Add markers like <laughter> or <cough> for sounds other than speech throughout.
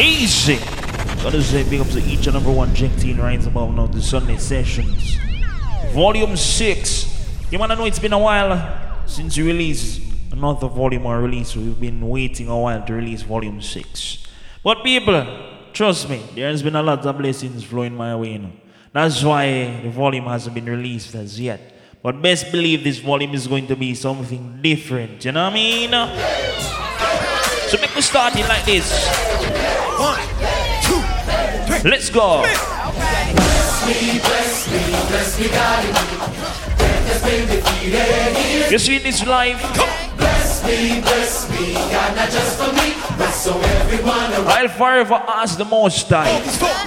Easy. Gotta say big up to each and every one Teen Rhymes above now the Sunday sessions. Volume 6. You wanna know it's been a while since you released another volume or release. We've been waiting a while to release volume 6. But people, trust me, there has been a lot of blessings flowing my way. You know. That's why the volume hasn't been released as yet. But best believe this volume is going to be something different. You know what I mean? So make me start it like this. One, two, three. Let's go. Bless me, bless me, bless me, God. You see in this life? Bless me, bless me, God, not just for me, but so everyone around. I'll forever ask the most time.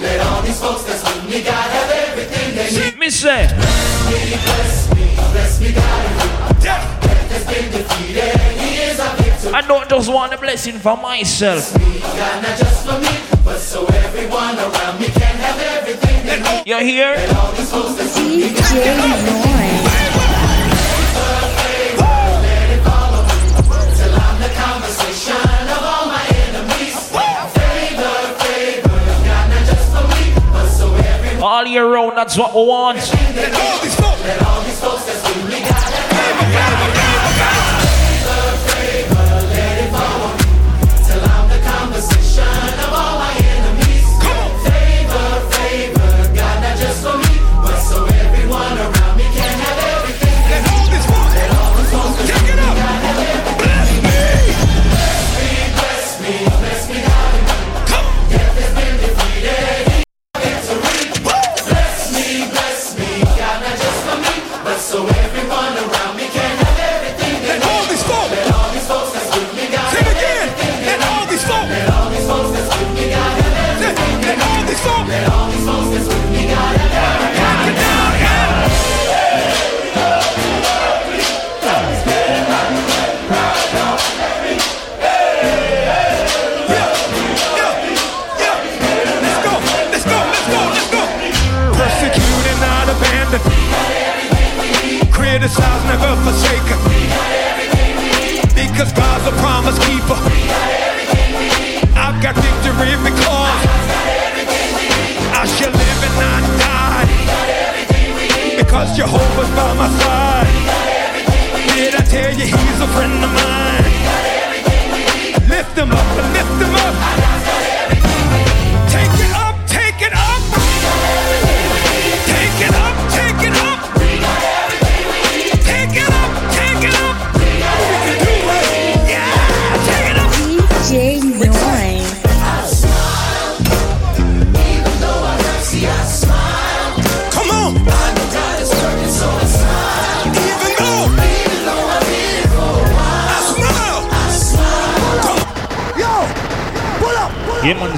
Let all these folks that's with me, God, have everything they need. Me say. Bless me, bless me. I don't just want a blessing for myself. not just for me, but so everyone around me can have everything You're here? DJ Noise. All year round, that's what we want. Let all these folks that's with me got criticized,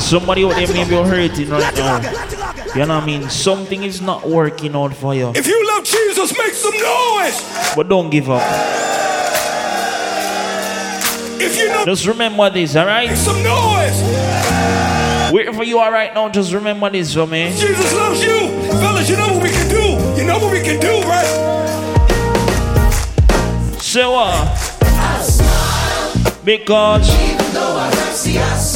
somebody out there may be hurting right now. You know what I mean? Something is not working out for you. If you love Jesus, make some noise. But don't give up. If you know, just remember this, all right? Make some noise. Wherever you are right now, just remember this for me. Jesus loves you, fellas. You know what we can do. You know what we can do, right? So what? Uh, because. Even though I see, I smile.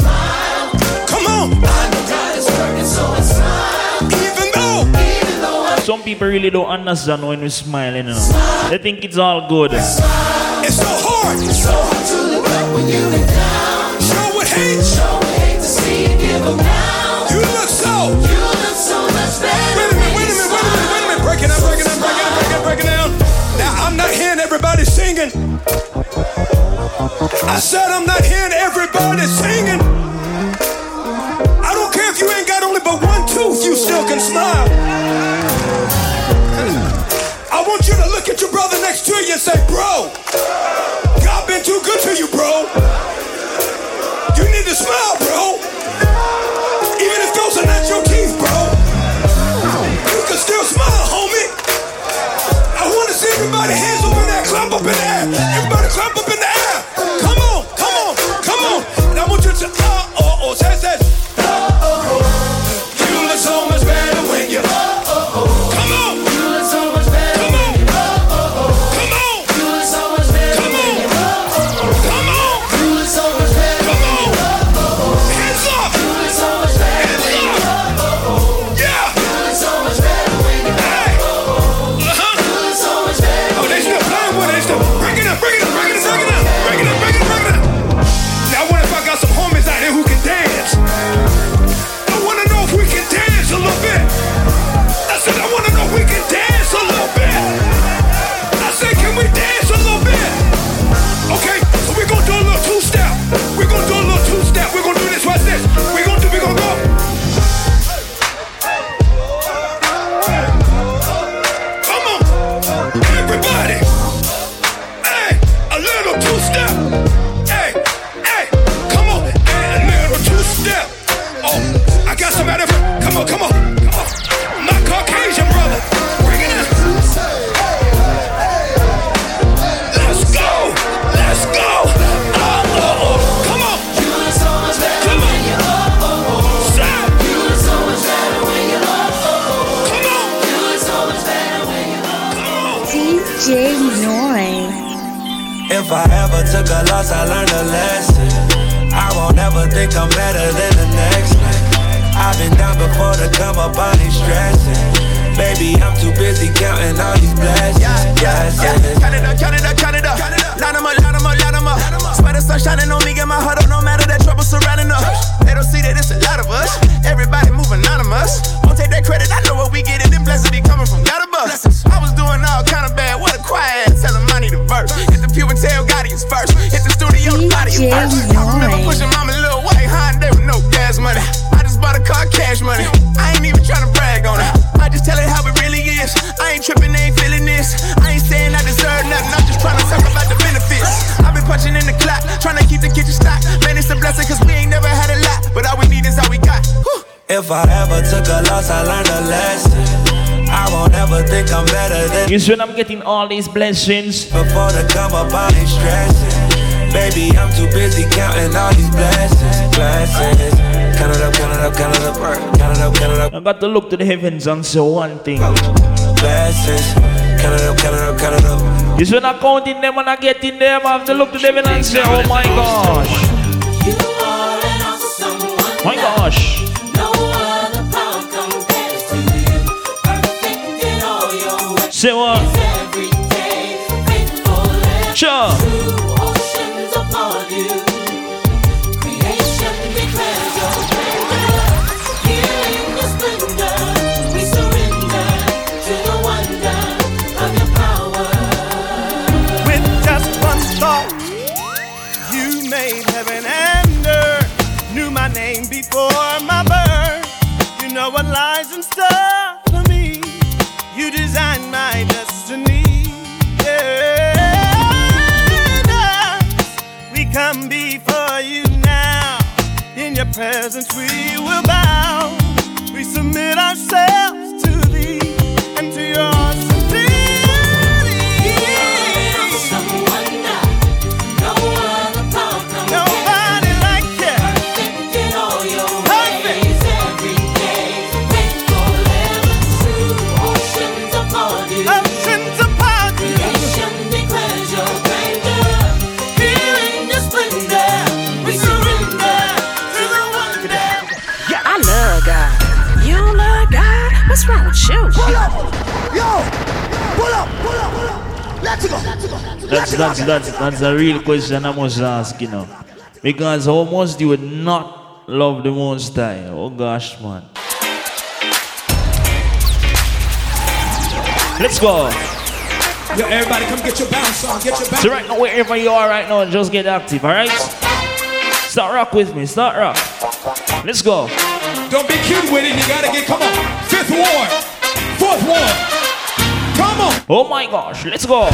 Some people really don't understand when we smile, you know. They think it's all good. It's so hard. It's so hard to look up when you look down. Show with hate. Show with hate to see you give them down. You look so. You look so much better. Wait a minute, wait a minute, wait a minute, wait a minute. Breaking down, breaking down, breaking down, breaking down, breaking down. Now I'm not hearing everybody singing. I said I'm not hearing everybody singing. Can smile. I want you to look at your brother next to you and say, Bro, God been too good to you, bro. Better than you. See when I'm getting all these blessings before the come up, I ain't stressing. Baby, I'm too busy counting all these blessings, blessings. Count it up, count it up, count it up, count it up, count it up. I got to look to the heavens and say one thing. Blessings, count it up, count it up, count it up. This when I counting them and I getting them, I have to look to them and say, oh my gosh. My gosh. Say what? Sure. Presence we will bow. We submit ourselves to thee and to your That's that's that's that's a real question I must ask, you know. Because how much you not love the most high? Oh gosh, man. Let's go. Yo, everybody come get your bounce on. Get your bounce. So right now, wherever you are right now, just get active, alright? Start rock with me. Start rock. Let's go. Don't be cute with it. You gotta get, come on. Fifth ward. Fourth ward. Come on. Oh my gosh. Let's go.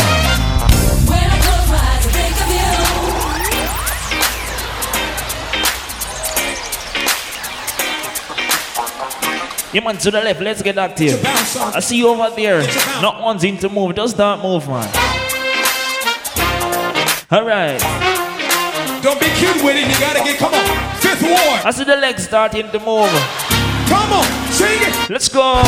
Yeah, man, to the left. Let's get active. I see you over there. Not wanting to move. Just start move, man. All right. Don't be cute with it. You gotta get, come on. Fifth ward. I see the legs starting to move. Come on, sing it. Let's go.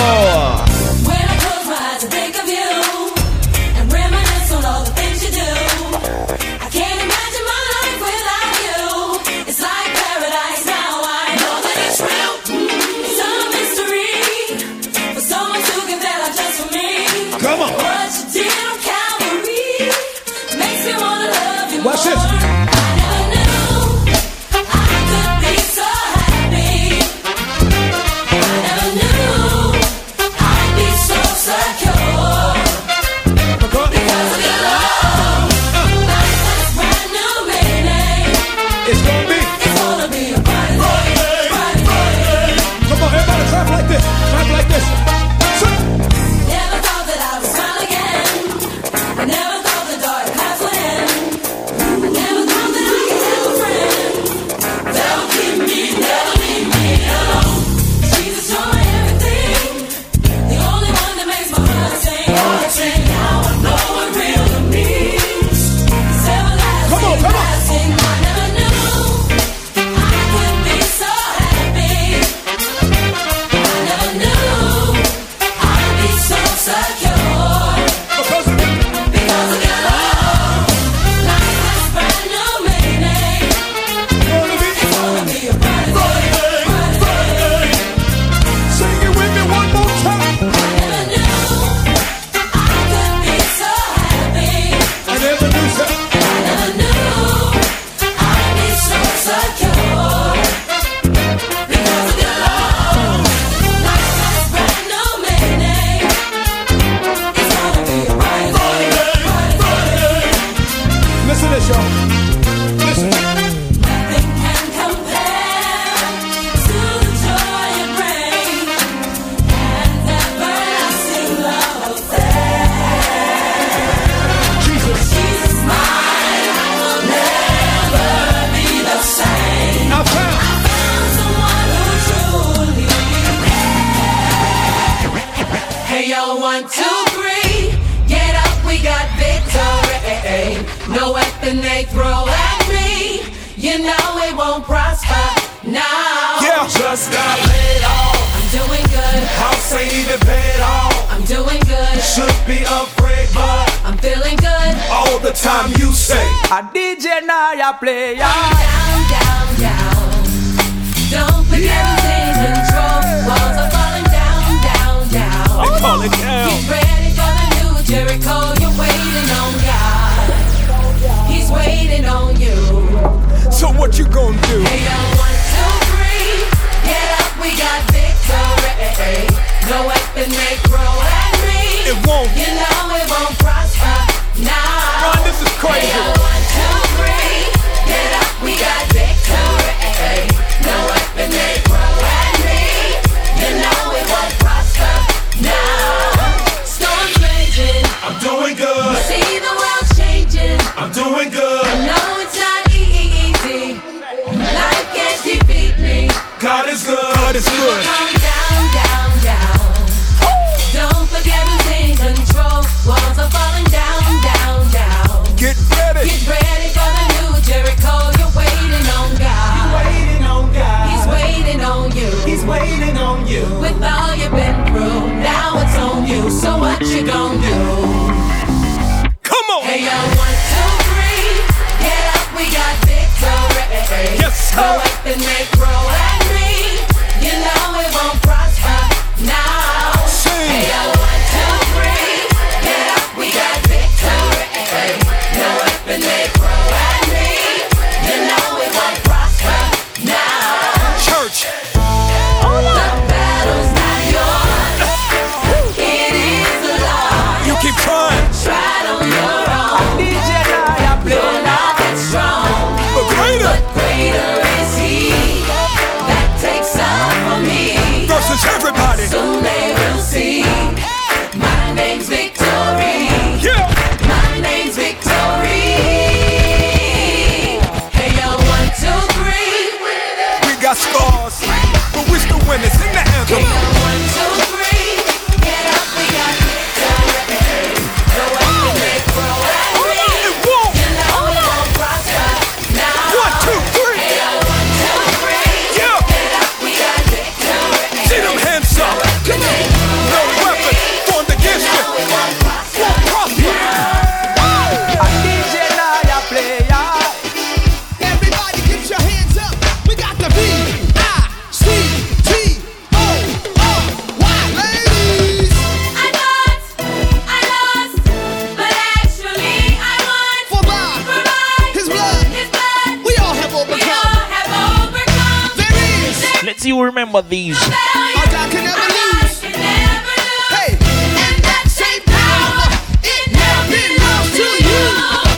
of these.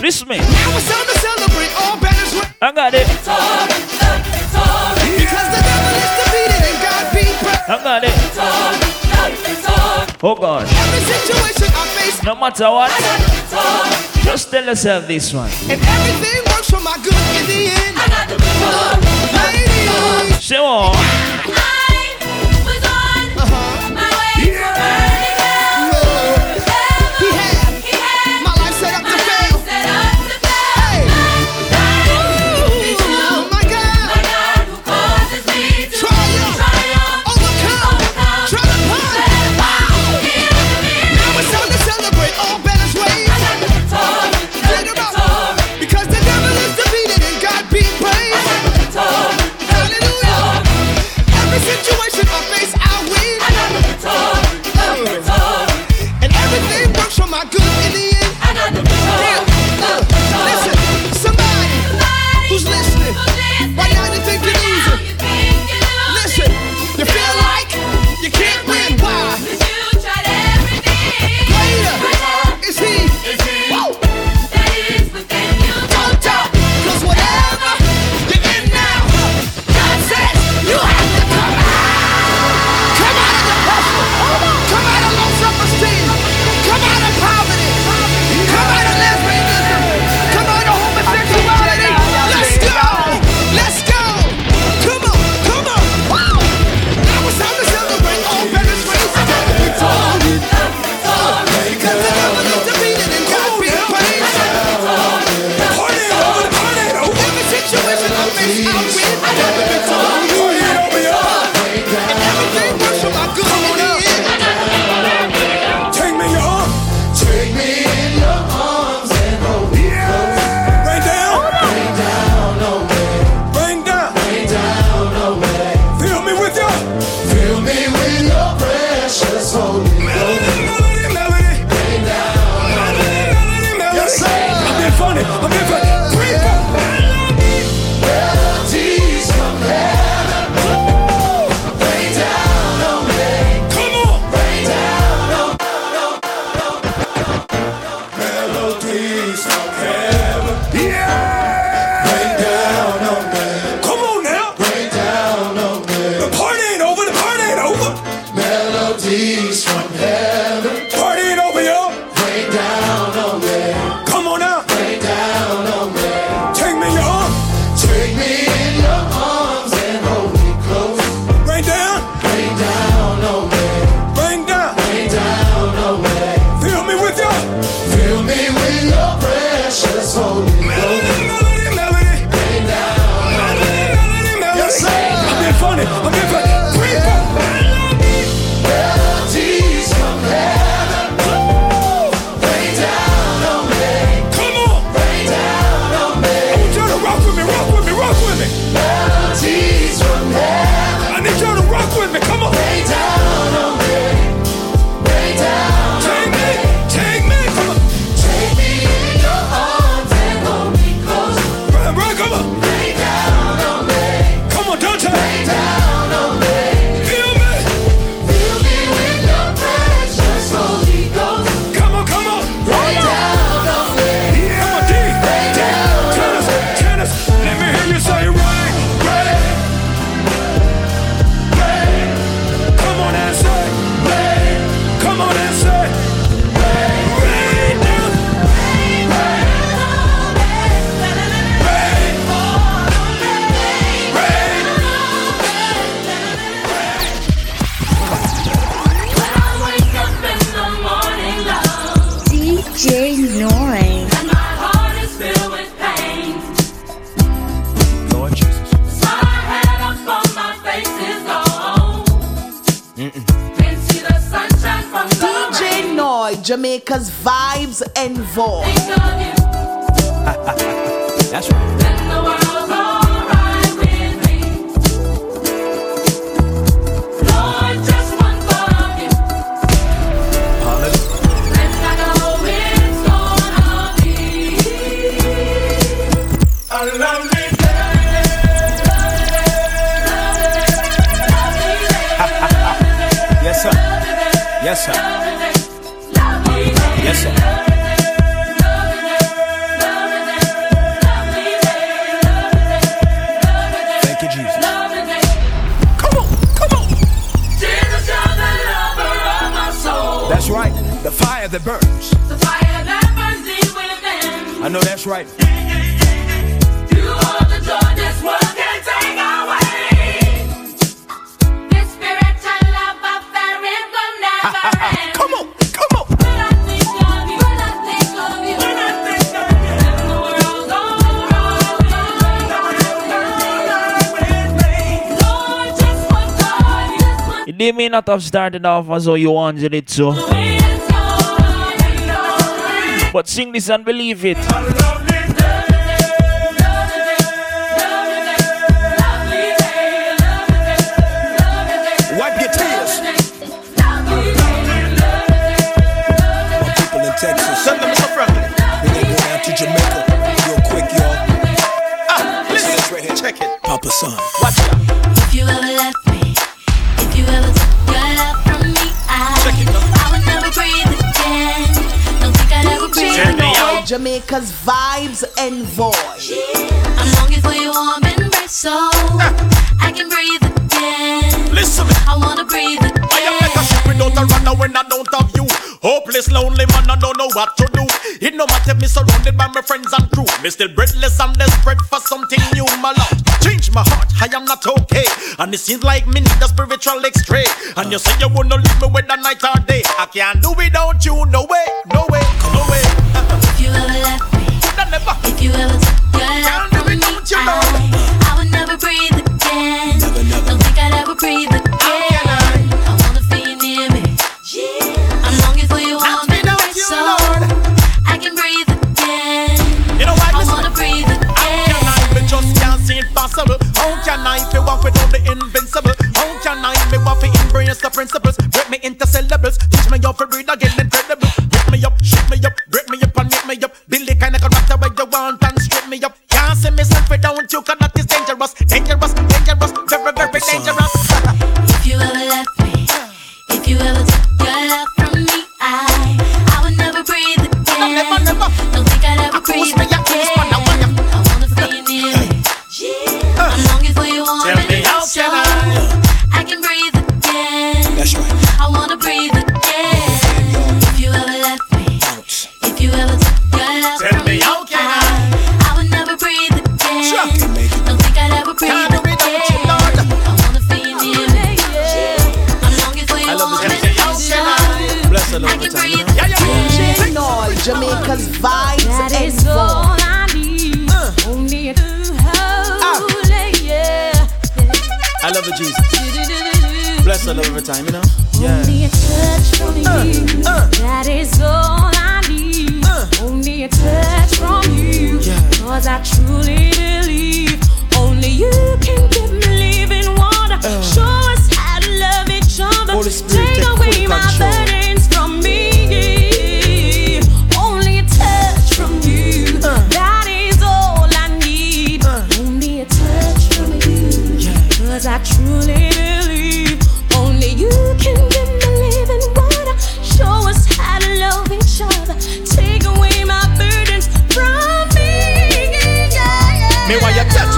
Listen me. Now it's time to celebrate all banners. I got it. Because the devil is defeated and God be. I got it. Oh God. Every situation I face, no matter what, just tell yourself this one. And everything works for my good in the end. I got the ladies. 谢我。Okay. Cause vibes and involved. <laughs> That's right. may not have started off as how you wanted it to. But sing this and believe it. Jamaica's vibes and voice. I'm longing for your warm embrace, so I can breathe again. Listen, I wanna breathe again out and run away, I don't have you. Hopeless, lonely man, I don't know what to do. It no matter me surrounded by my friends and crew. Me still breathless and desperate for something new, my love. Change my heart, I am not okay. And it seems like me need a spiritual extra. And you say you wanna leave me with the night or day. I can't do without you, no way, no way, no way. if you ever left me, never. if you ever took your life from me, I, I would never breathe again. Never, never. Don't think I'd ever breathe again. sorrow. How can I feel one without the invincible? How can I me walk to embrace the principles? Break me into syllables. Teach me how to read again incredible. Break me up, shoot me up, break me up and make me up. Billy, kind of character where you want and strip me up. Can't see me. Me while you touch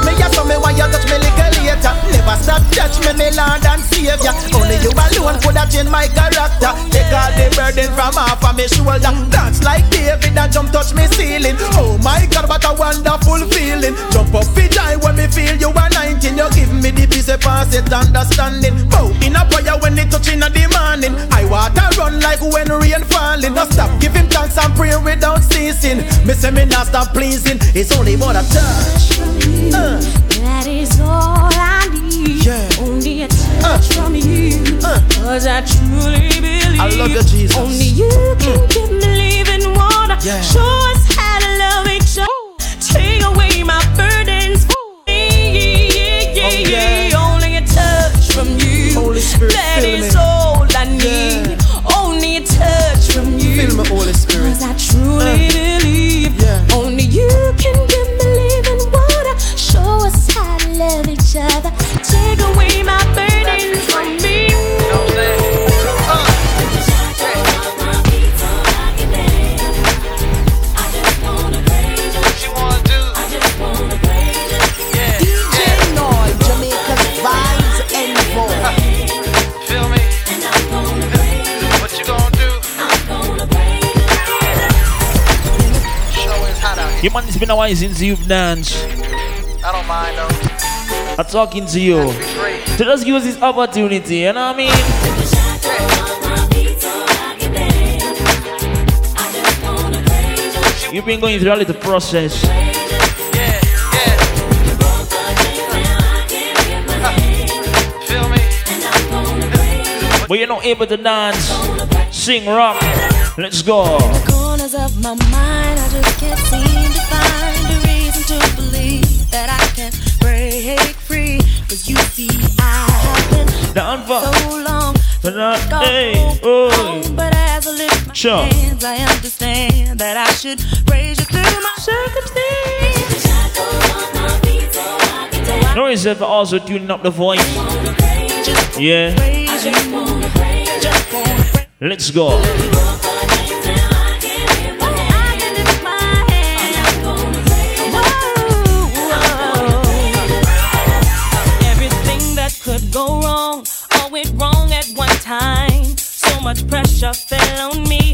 my Lord and Savior. Only you alone could have changed my character. Take all the burden from off of my shoulder. Dance like David and jump touch me ceiling. Oh my God, what a wonderful feeling. Jump up for joy when me feel you are 19. You give me the peace, pass it understanding. Bow in a prayer when it touching in the morning. I water run like when rain falling. Now stop giving thanks and pray without ceasing. Me say me not stop pleasing. It's only but a touch. Uh. That is all I need. Only a touch uh. from you. Uh. Cause I truly believe. I love you, Jesus. Only you can mm. give me living water. Yeah. Show us how to love each other. Take away my burdens. Yeah, yeah, Oh, yeah, yeah. Only a touch from you. Holy Spirit, That is me. all I need. Only a touch from you. Fill me, Holy Spirit. Cause I truly uh. Is hot out here. You man, it's been a while since you've danced. I don't mind though. I'm talking to you. It's. To just use this opportunity, you know what I mean? You've been going through a little process. Yeah, yeah. Feel me? But you're not able to dance, sing, rock. Let's go. Down for. so long. But not, Go hey, oh. But as I lift my Sure. hands, I understand that I should raise you through my circumstance. Know yourself also tuning up the voice. Yeah, Praise you. Just wanna praise let's go. Much pressure fell on me.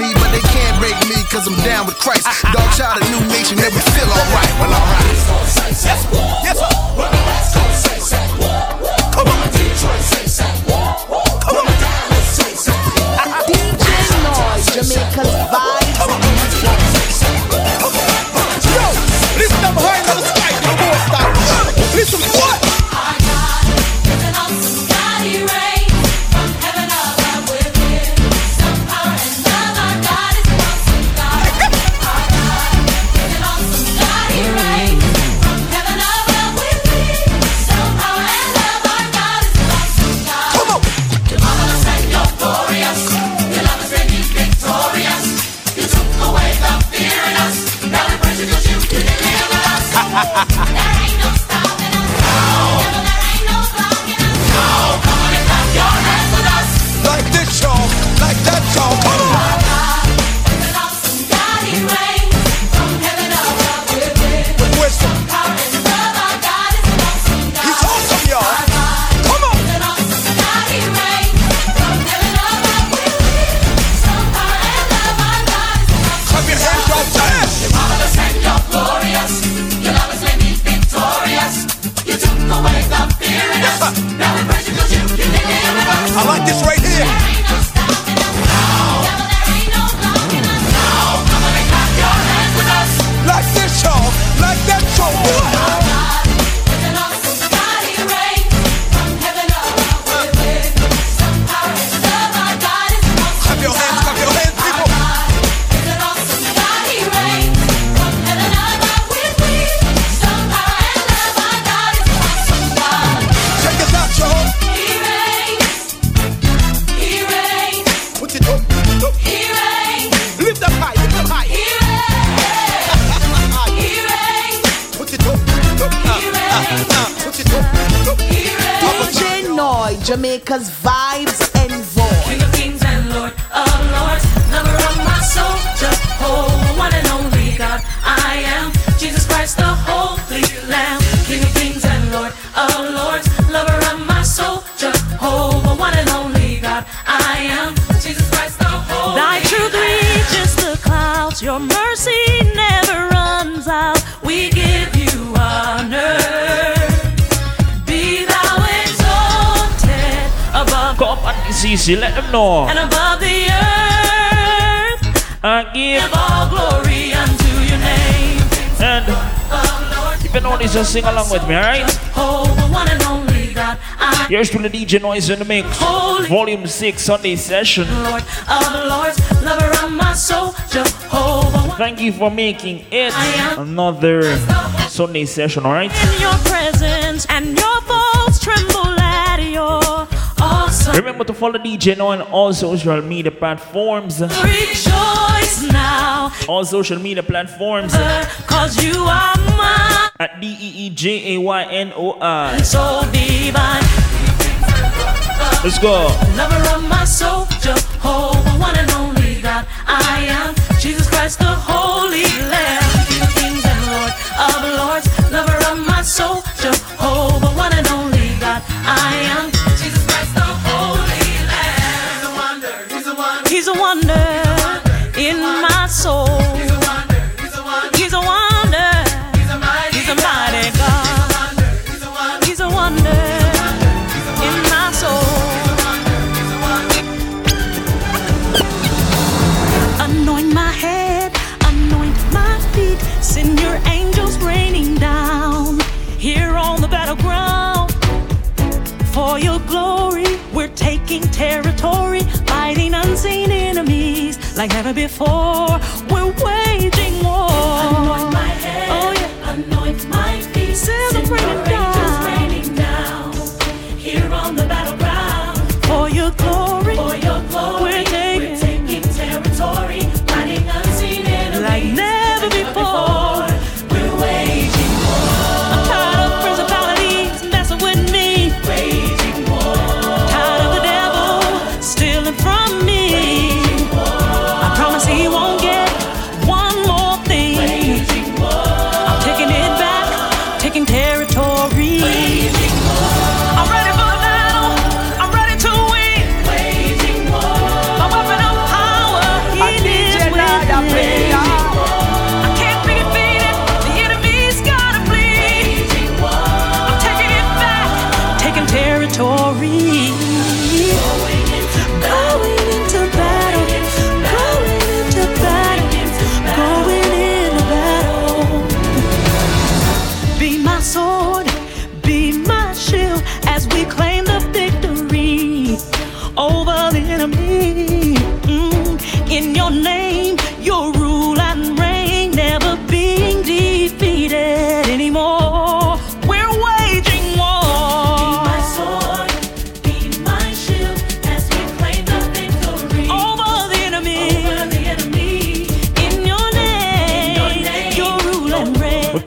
Me, but they can't break me cause I'm down with Christ. Dog child, a new nation, and we feel alright. Well, alright. Yes, yes, sir. Come on. Come on. DJ Noise, Jamaica's vibes. Like this right here. Noise, Jamaica's CC, let them know. and above the earth. I give Give all glory unto your name. and if you know this, just sing along with me, alright? Jehovah, one and only God. I Here's to the DJ Noise in the Mix. Holy. Volume 6 Sunday session. Lord of lords, lover of my soul, Jehovah. Thank you for making it another Sunday session, alright? in your presence and Remember to follow DJ Noise on all social media platforms. Rejoice now, All social media platforms cause you are mine. at D E E J A Y N O I. So divine, Let's go. lover of my soul, Jehovah, one and only God. I am Jesus Christ, the Holy Lamb, King of kings and Lord of lords, lover of my soul, Jehovah, one and only God. I am he's a wonder in my soul. He's a wonder, he's a wonder, he's a wonder, he's a mighty, he's a mighty God. He's a wonder in my soul. Anoint my head, anoint my feet. Send your angels raining down here on the battleground. For your glory, we're taking territory, fighting unseen enemies like never before. We're waging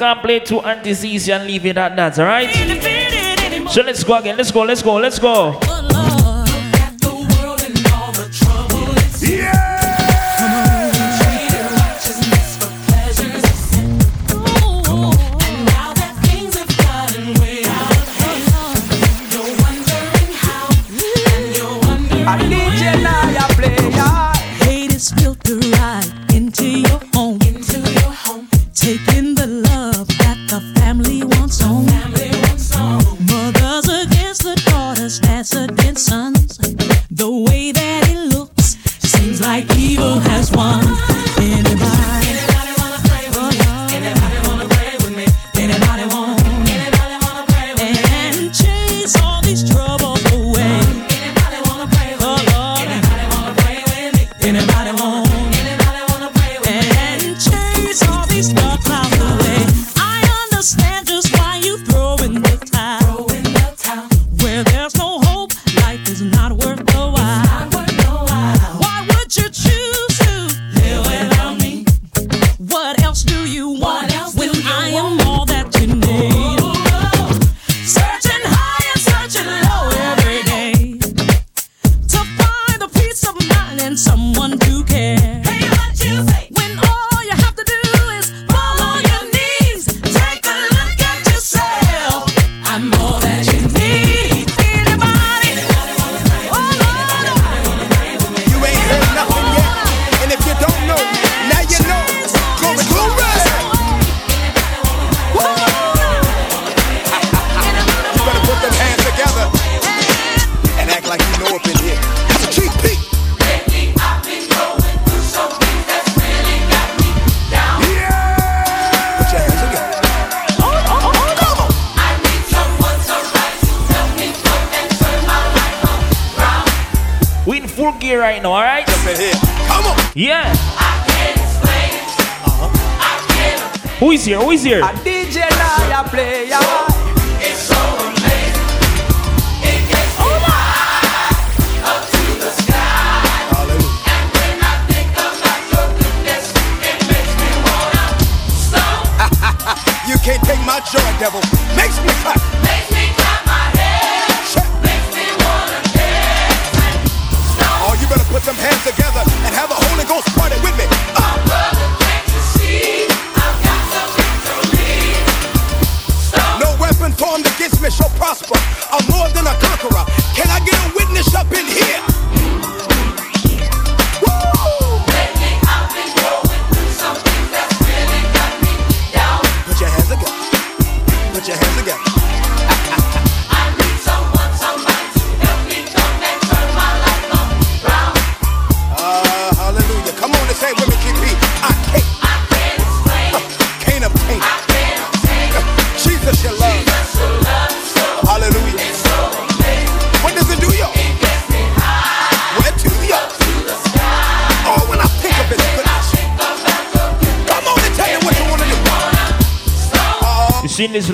can't play two anti easy and leave it at that, alright? So let's go again. Let's go, let's go, let's go.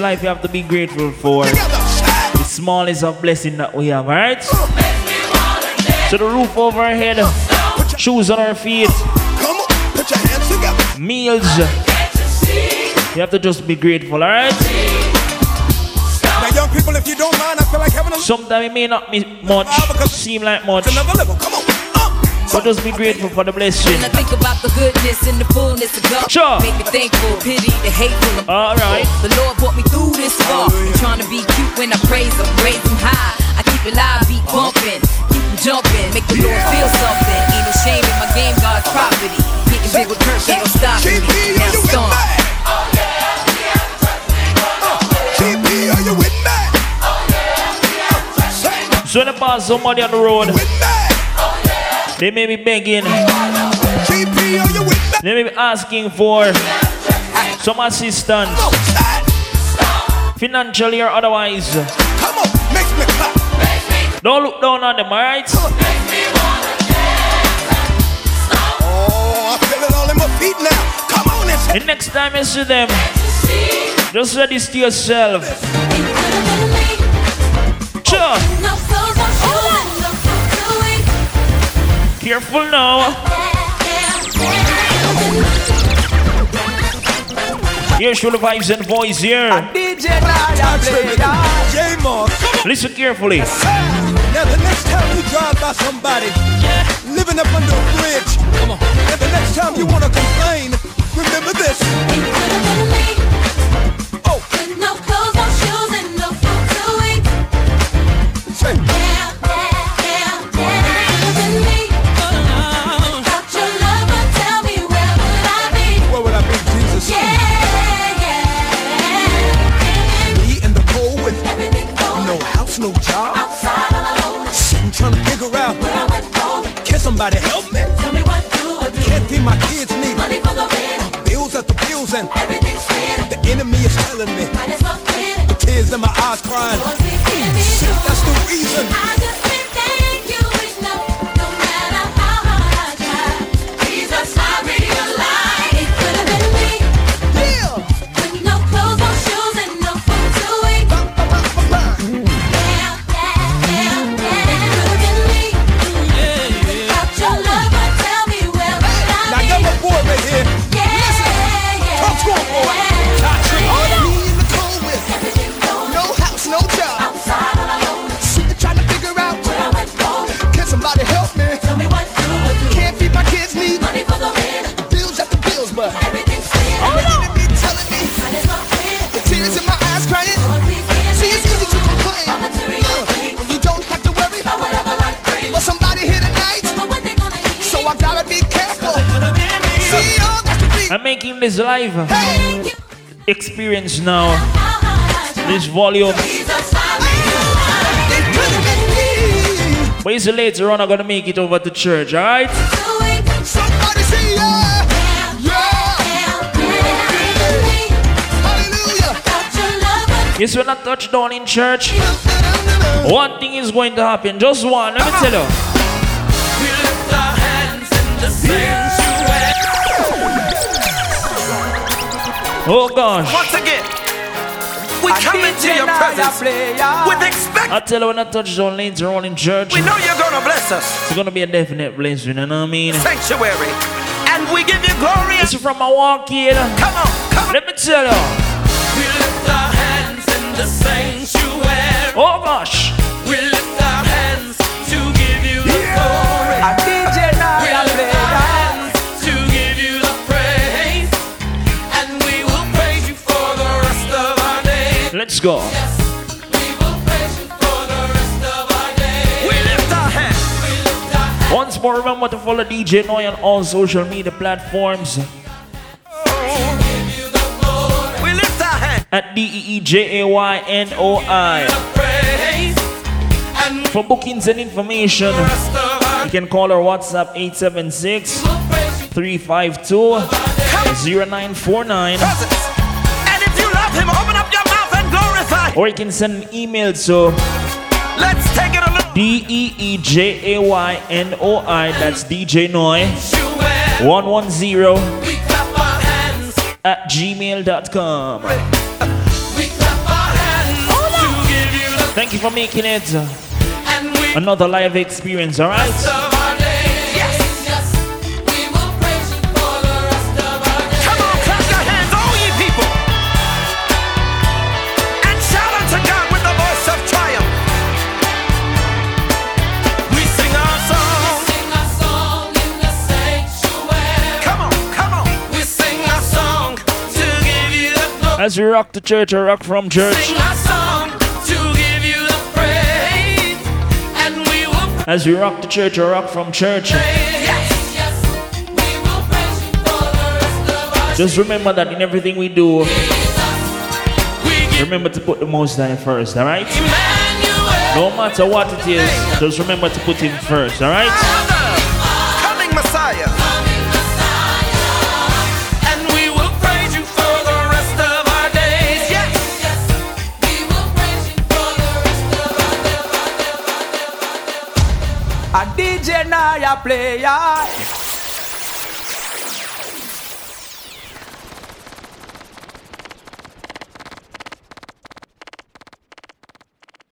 Life, you have to be grateful for the smallest of blessing that we have, alright? So the roof over our head, shoes on our feet, Come on, put your hands together. meals. You have to just be grateful, alright? Now, young people, if you don't mind, I feel like having a Sometimes it may not be much, seem like much, but just be grateful for the blessing. When I think about the goodness and the fullness of God, Sure. make me thankful, pity the hateful. Alright. The Lord brought me through this far. I'm trying to be cute when I praise Him, raise Him high. I keep it live, beat bumping, keep 'em jumping, make the Lord feel something. Ain't no shame in my game, God's property. Getting big with Kirk, ain't no stopping me. Now storm. GP, are you with me? So when I pass somebody on the road, they may be begging, they may be asking for some assistance, financially or otherwise. Don't look down on them, alright? The next time you see them, just say this to yourself. Careful now. Here's your vibes and voice here. DJ Naya player. J Listen carefully. Now the next time you drive by somebody living up under a bridge, come on. And the next time you wanna complain, remember this. No job. outside all alone. Sitting trying to figure out Where I went wrong. can somebody help me? Tell me what do I do? Can't feed my kids need Money for the rent. bills after bills and Everything's spinning. the enemy is telling me Might as well quit it. tears in my eyes crying. Lord, please give me Shit, that's the reason. I just This live experience now. This volume. But see later on, I'm gonna make it over to church, alright? Somebody say yeah. Yes, when I touch down in church, one thing is going to happen. Just one, let me tell you. Oh gosh. Once again, we come into your presence with expect. I tell you when I touch down later on in church, We know you're gonna bless us. it's gonna be a definite blessing, you know what I mean? Sanctuary. And we give you glory. This is from my walk here. Come on, come on. Let me tell you. We lift our hands in the sanctuary. Oh gosh. Our hands. Once more, remember to follow DJ Noi on all social media platforms at D E E J A Y N O I. For bookings and information, you can call our WhatsApp 876 will praise you 352 0949. And if you love him, open up your. Or you can send an email to Let's take it a little. D E E J A Y N O I. That's DJ Noi Sanctuary. 110 We clap our hands. at gmail.com. Uh, we clap our hands to give you Thank you for making it and another live experience, alright? As we rock the church, I rock from church. Sing our song to give you praise. We As we rock the church, I rock from church. Yes. Yes, we will praise you for the rest of our Just remember that in everything we do, We remember to put the Most High first, alright? No matter what it is, just remember to put Him first, alright? Of our days. A DJ Naya player.